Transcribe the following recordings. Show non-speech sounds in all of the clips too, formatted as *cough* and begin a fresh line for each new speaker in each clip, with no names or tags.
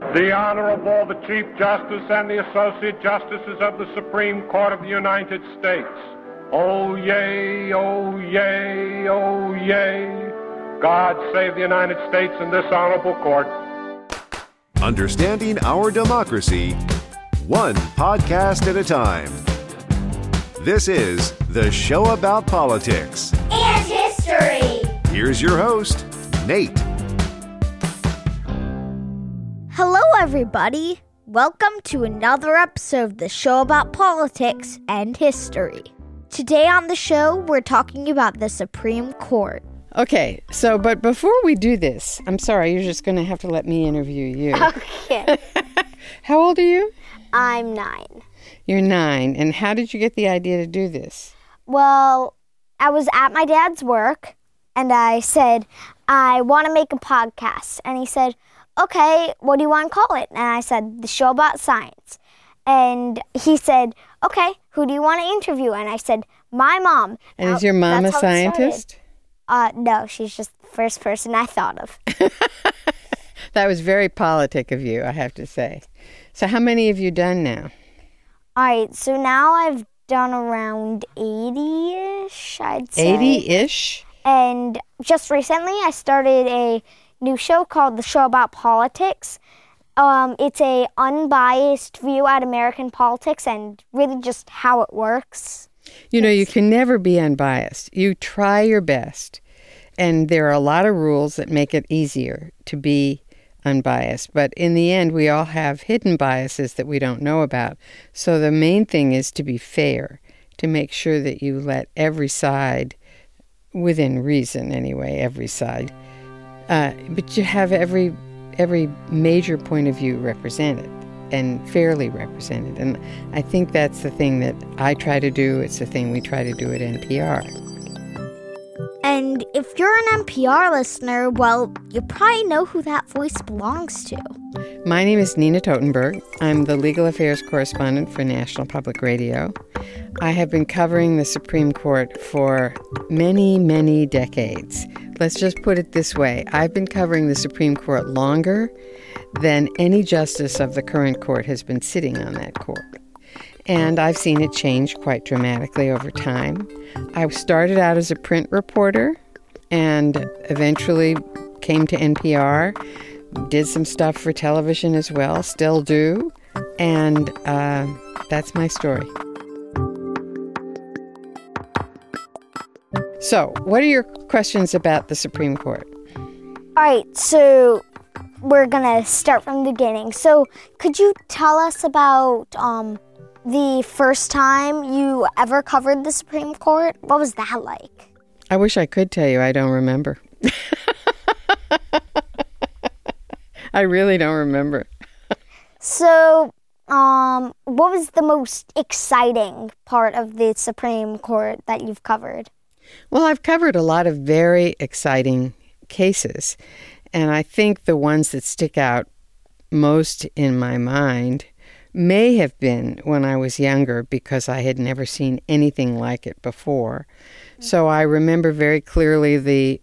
The Honorable the Chief Justice and the Associate Justices of the Supreme Court of the United States. Oh, yay, oh, yay, oh, yay. God save the United States and this honorable court.
Understanding our democracy, one podcast at a time. This is The Show About Politics
and History.
Here's your host, Nate.
Everybody. Welcome to another episode of the show about politics and history. Today on the show, we're talking about the Supreme Court.
Okay, so but before we do this, I'm sorry, you're just going to have to let me interview you. *laughs*
Okay. *laughs*
How old are you?
I'm nine.
You're nine. And how did you get the idea to do this?
Well, I was at my dad's work and I said, I want to make a podcast. And he said, Okay, what do you want to call it? And I said, The Show About Science. And he said, Okay, who do you want to interview? And I said, My mom.
And
Now,
is your mom a
that's how it started.
scientist?
Uh, no, she's just the first person I thought of. *laughs*
That was very politic of you, I have to say. So how many have you done now?
All right, so now I've done around 80 ish, I'd say.
80-ish?
And just recently, I started a new show called The Show About Politics. Um, it's a unbiased view at American politics and really just how it works.
You know, you can never be unbiased. You try your best. And there are a lot of rules that make it easier to be unbiased. But in the end, we all have hidden biases that we don't know about. So the main thing is to be fair, to make sure that you let every side, within reason anyway, every side, uh, but you have every every major point of view represented and fairly represented. And I think that's the thing that I try to do. It's the thing we try to do at NPR.
And if you're an NPR listener, well, you probably know who that voice belongs to.
My name is Nina Totenberg. I'm the legal affairs correspondent for National Public Radio. I have been covering the Supreme Court for many, many decades. Let's just put it this way I've been covering the Supreme Court longer than any justice of the current court has been sitting on that court. And I've seen it change quite dramatically over time. I started out as a print reporter and eventually came to NPR, did some stuff for television as well, still do. And uh, that's my story. So, what are your questions about the Supreme Court?
All right, so we're gonna start from the beginning. So, could you tell us about um, the first time you ever covered the Supreme Court? What was that like?
I wish I could tell you, I don't remember. *laughs* I really don't remember.
So, um, what was the most exciting part of the Supreme Court that you've covered?
Well, I've covered a lot of very exciting cases, and I think the ones that stick out most in my mind may have been when I was younger because I had never seen anything like it before. So mm-hmm. I remember very clearly the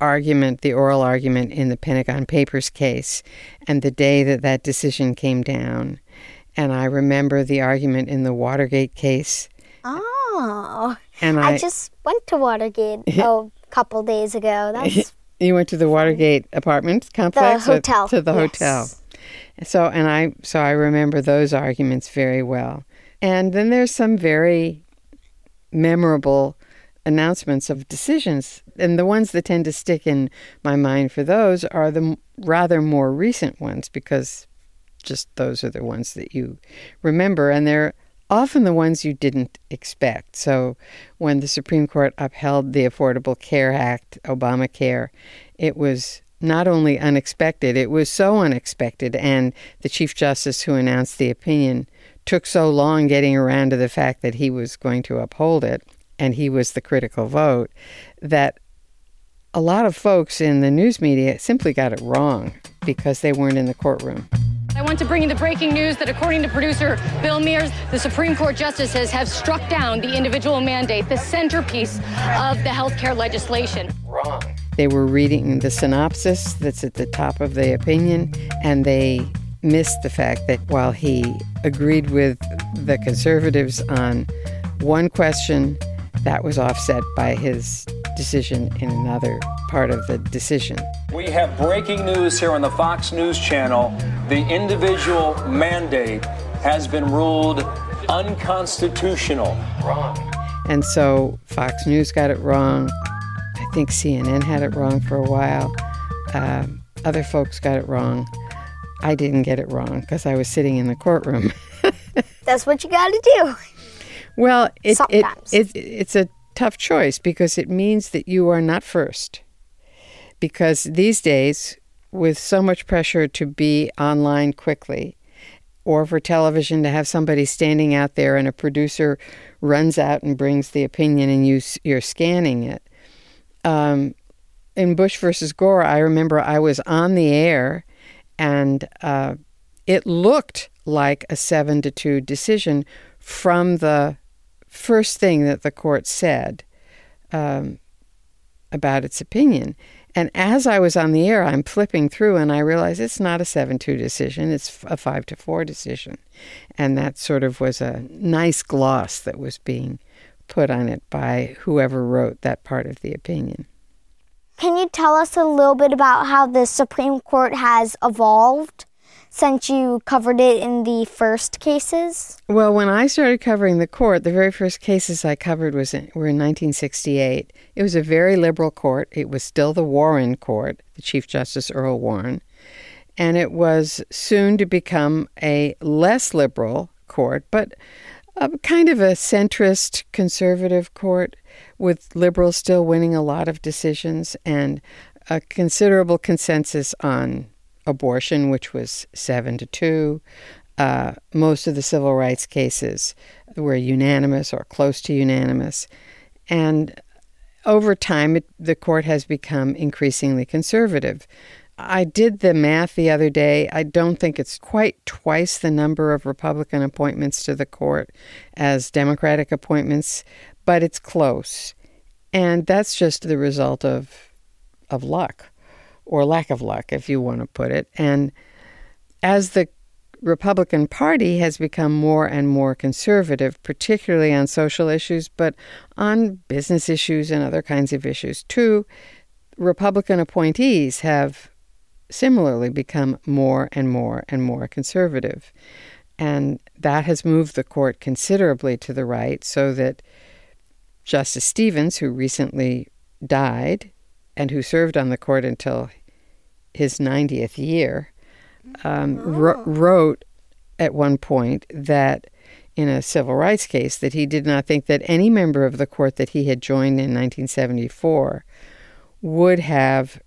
argument, the oral argument in the Pentagon Papers case, and the day that that decision came down. And I remember the argument in the Watergate case.
Oh, Oh,
And
I,
I,
just went to Watergate oh, *laughs* a couple days ago. That's *laughs*
you went to the Watergate apartment complex or
hotel,
to the
yes.
hotel. So and I so I remember those arguments very well. And then there's some very memorable announcements of decisions. And the ones that tend to stick in my mind for those are the rather more recent ones because just those are the ones that you remember. And they're often the ones you didn't expect. So when the Supreme Court upheld the Affordable Care Act, Obamacare, it was not only unexpected, it was so unexpected. And the Chief Justice who announced the opinion took so long getting around to the fact that he was going to uphold it and he was the critical vote that a lot of folks in the news media simply got it wrong because they weren't in the courtroom.
I want to bring you the breaking news that according to producer Bill Mears, the Supreme Court justices have struck down the individual mandate, the centerpiece of the health care legislation. Wrong.
They were reading the synopsis that's at the top of the opinion, and they missed the fact that while he agreed with the conservatives on one question, that was offset by his decision in another part of the decision.
We have breaking news here on the Fox News channel. The individual mandate has been ruled unconstitutional.
Wrong. And so Fox News got it wrong. I think CNN had it wrong for a while. Uh, other folks got it wrong. I didn't get it wrong because I was sitting in the courtroom. *laughs*
That's what you got to do.
Well, it, it, it, it's a tough choice because it means that you are not first. Because these days, with so much pressure to be online quickly, or for television to have somebody standing out there and a producer runs out and brings the opinion and you, you're scanning it. Um, in Bush versus Gore, I remember I was on the air and uh, it looked like a seven to two decision from the first thing that the court said um, about its opinion. And as I was on the air, I'm flipping through and I realized it's not a 7 2 decision, it's a 5 to 4 decision. And that sort of was a nice gloss that was being put on it by whoever wrote that part of the opinion.
Can you tell us a little bit about how the Supreme Court has evolved since you covered it in the first cases?
Well, when I started covering the court, the very first cases I covered was in, were in 1968. It was a very liberal court. It was still the Warren Court, the Chief Justice Earl Warren, and it was soon to become a less liberal court, but a kind of a centrist conservative court with liberals still winning a lot of decisions and a considerable consensus on abortion, which was seven to two. Uh, most of the civil rights cases were unanimous or close to unanimous. And over time, it, the court has become increasingly conservative. I did the math the other day. I don't think it's quite twice the number of Republican appointments to the court as Democratic appointments, but it's close. And that's just the result of of luck or lack of luck, if you want to put it. And as the Republican Party has become more and more conservative, particularly on social issues, but on business issues and other kinds of issues too, Republican appointees have similarly become more and more and more conservative. And that has moved the court considerably to the right so that Justice Stevens, who recently died and who served on the court until his 90th year, um, oh. wrote at one point that in a civil rights case that he did not think that any member of the court that he had joined in 1974 would have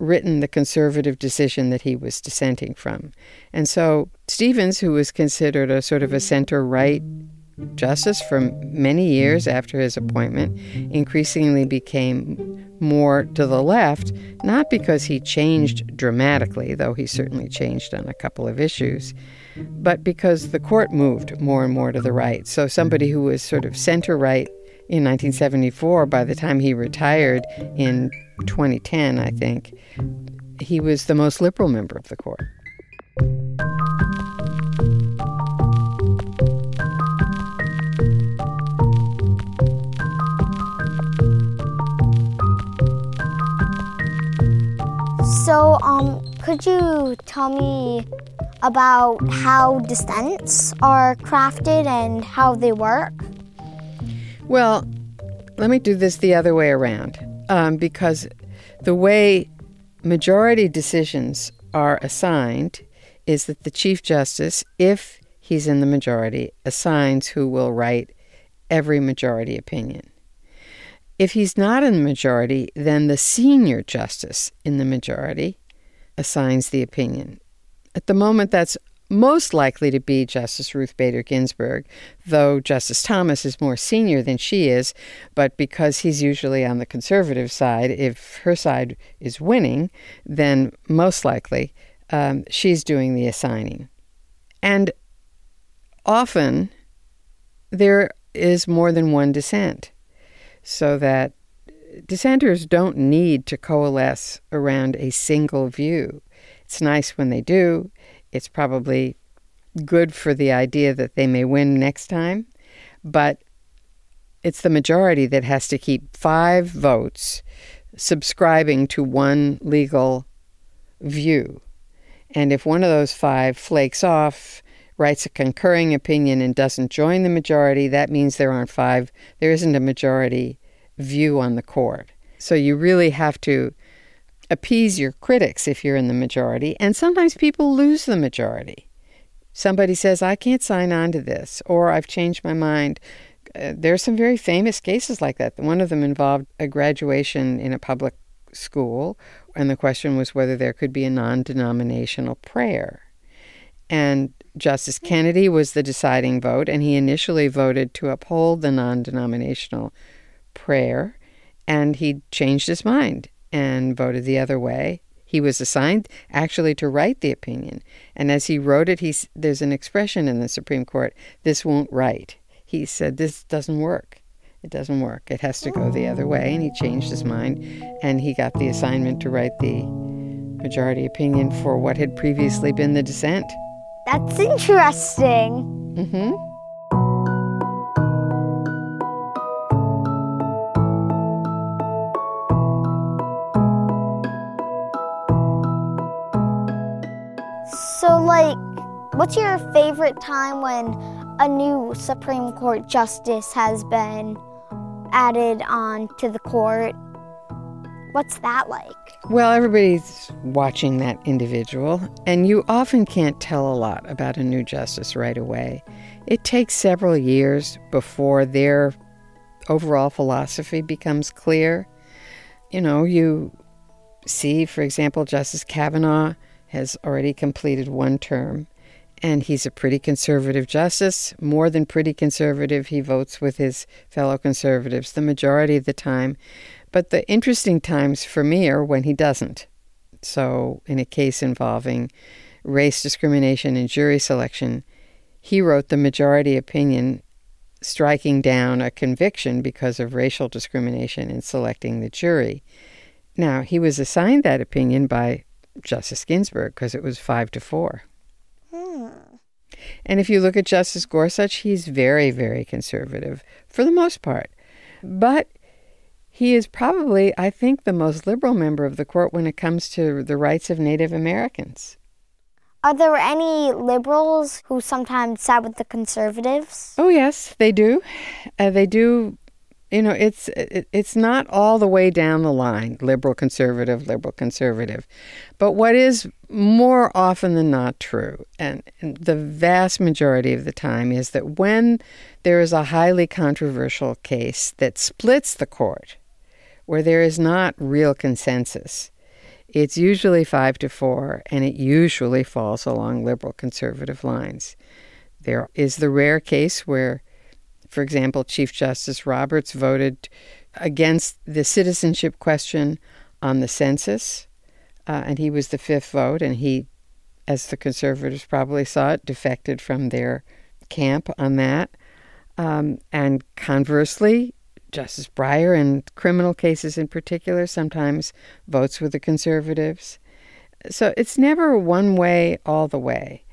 written the conservative decision that he was dissenting from. And so Stevens, who was considered a sort of a center right justice for many years after his appointment, increasingly became more to the left, not because he changed dramatically, though he certainly changed on a couple of issues, but because the court moved more and more to the right. So somebody who was sort of center right in 1974, by the time he retired in 2010, I think, he was the most liberal member of the court.
Um, could you tell me about how dissents are crafted and how they work?
Well, let me do this the other way around um, because the way majority decisions are assigned is that the Chief Justice, if he's in the majority, assigns who will write every majority opinion. If he's not in the majority, then the senior justice in the majority assigns the opinion. At the moment, that's most likely to be Justice Ruth Bader Ginsburg, though Justice Thomas is more senior than she is. But because he's usually on the conservative side, if her side is winning, then most likely um, she's doing the assigning. And often there is more than one dissent so that dissenters don't need to coalesce around a single view. It's nice when they do. It's probably good for the idea that they may win next time, but it's the majority that has to keep five votes subscribing to one legal view. And if one of those five flakes off, writes a concurring opinion, and doesn't join the majority, that means there aren't five, there isn't a majority view on the court. So you really have to appease your critics if you're in the majority. And sometimes people lose the majority. Somebody says, I can't sign on to this, or I've changed my mind. Uh, there are some very famous cases like that. One of them involved a graduation in a public school, and the question was whether there could be a non denominational prayer. And Justice Kennedy was the deciding vote, and he initially voted to uphold the non denominational prayer, and he changed his mind and voted the other way. He was assigned actually to write the opinion, and as he wrote it, he's, there's an expression in the Supreme Court this won't write. He said, This doesn't work. It doesn't work. It has to go the other way. And he changed his mind, and he got the assignment to write the majority opinion for what had previously been the dissent.
That's interesting.
Mm-hmm.
So, what's your favorite time when a new Supreme Court justice has been added on to the court? What's that like?
Well, everybody's watching that individual, and you often can't tell a lot about a new justice right away. It takes several years before their overall philosophy becomes clear. You know, you see, for example, Justice Kavanaugh has already completed one term, and he's a pretty conservative justice. More than pretty conservative, he votes with his fellow conservatives the majority of the time. But the interesting times for me are when he doesn't. So, in a case involving race discrimination and jury selection, he wrote the majority opinion striking down a conviction because of racial discrimination in selecting the jury. Now, he was assigned that opinion by Justice Ginsburg because it was five to four.
Hmm.
And if you look at Justice Gorsuch, he's very, very conservative for the most part. But he is probably, I think, the most liberal member of the court when it comes to the rights of Native Americans.
Are there any liberals who sometimes side with the conservatives?
Oh yes, they do. Uh, they do you know it's it, it's not all the way down the line liberal conservative liberal conservative. But what is more often than not true and, and the vast majority of the time is that when there is a highly controversial case that splits the court where there is not real consensus it's usually 5 to 4 and it usually falls along liberal conservative lines. There is the rare case where for example, Chief Justice Roberts voted against the citizenship question on the census, uh, and he was the fifth vote, and he, as the conservatives probably saw it, defected from their camp on that. Um, and conversely, Justice Breyer, in criminal cases in particular, sometimes votes with the conservatives. So it's never one way all the way.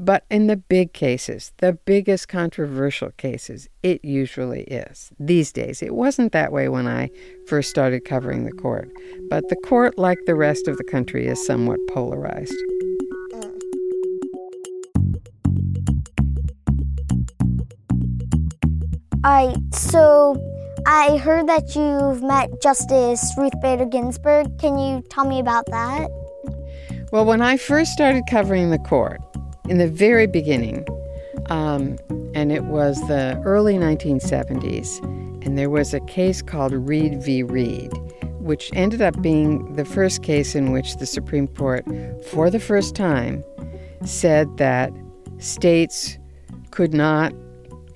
But in the big cases, the biggest controversial cases, it usually is. These days, it wasn't that way when I first started covering the court. But the court, like the rest of the country, is somewhat polarized.
All right, so I heard that you've met Justice Ruth Bader Ginsburg. Can you tell me about that?
Well, when I first started covering the court, in the very beginning, um, and it was the early 1970s, and there was a case called Reed v. Reed, which ended up being the first case in which the Supreme Court, for the first time, said that states could not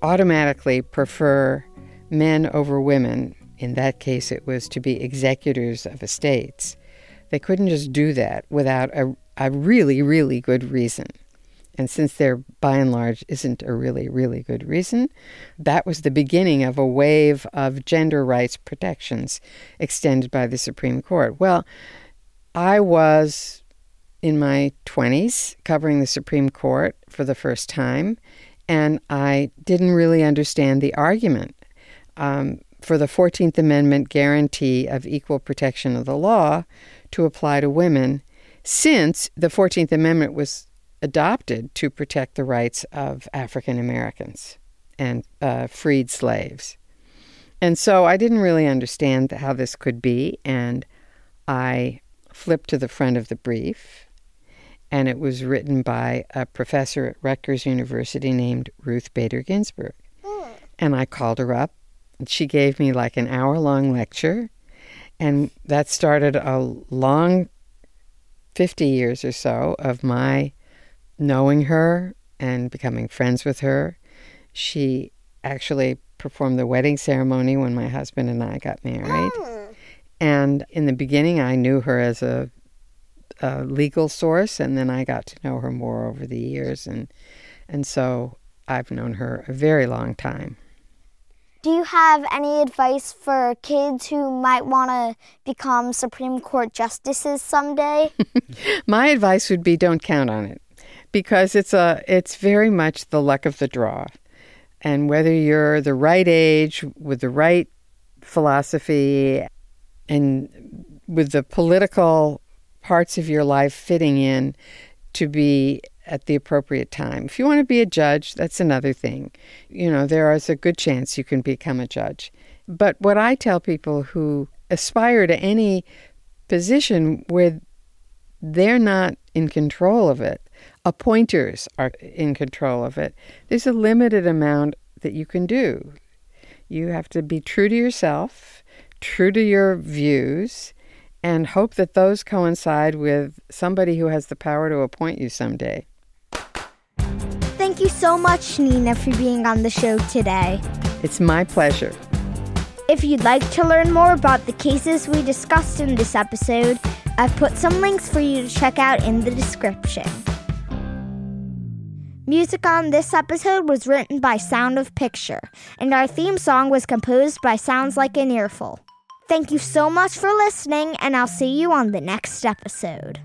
automatically prefer men over women. In that case, it was to be executors of estates. They couldn't just do that without a, a really, really good reason. And since there, by and large, isn't a really, really good reason, that was the beginning of a wave of gender rights protections extended by the Supreme Court. Well, I was in my 20s covering the Supreme Court for the first time, and I didn't really understand the argument um, for the 14th Amendment guarantee of equal protection of the law to apply to women, since the 14th Amendment was adopted to protect the rights of African Americans and uh, freed slaves. And so I didn't really understand how this could be, and I flipped to the front of the brief, and it was written by a professor at Rutgers University named Ruth Bader Ginsburg. And I called her up, and she gave me like an hour long lecture, and that started a long 50 years or so of my knowing her and becoming friends with her. She actually performed the wedding ceremony when my husband and I got married. Mm. And in the beginning, I knew her as a, a, legal source, and then I got to know her more over the years. And, and so I've known her a very long time.
Do you have any advice for kids who might want to become Supreme Court justices someday? *laughs*
My advice would be don't count on it because it's a it's very much the luck of the draw. And whether you're the right age with the right philosophy and with the political parts of your life fitting in to be at the appropriate time. If you want to be a judge, that's another thing. You know, there is a good chance you can become a judge. But what I tell people who aspire to any position where they're not in control of it, appointers are in control of it, there's a limited amount that you can do. You have to be true to yourself, true to your views, and hope that those coincide with somebody who has the power to appoint you someday.
Thank you so much, Nina, for being on the show today.
It's my pleasure.
If you'd like to learn more about the cases we discussed in this episode, I've put some links for you to check out in the description. Music on this episode was written by Sound of Picture, and our theme song was composed by Sounds Like an Earful. Thank you so much for listening, and I'll see you on the next episode.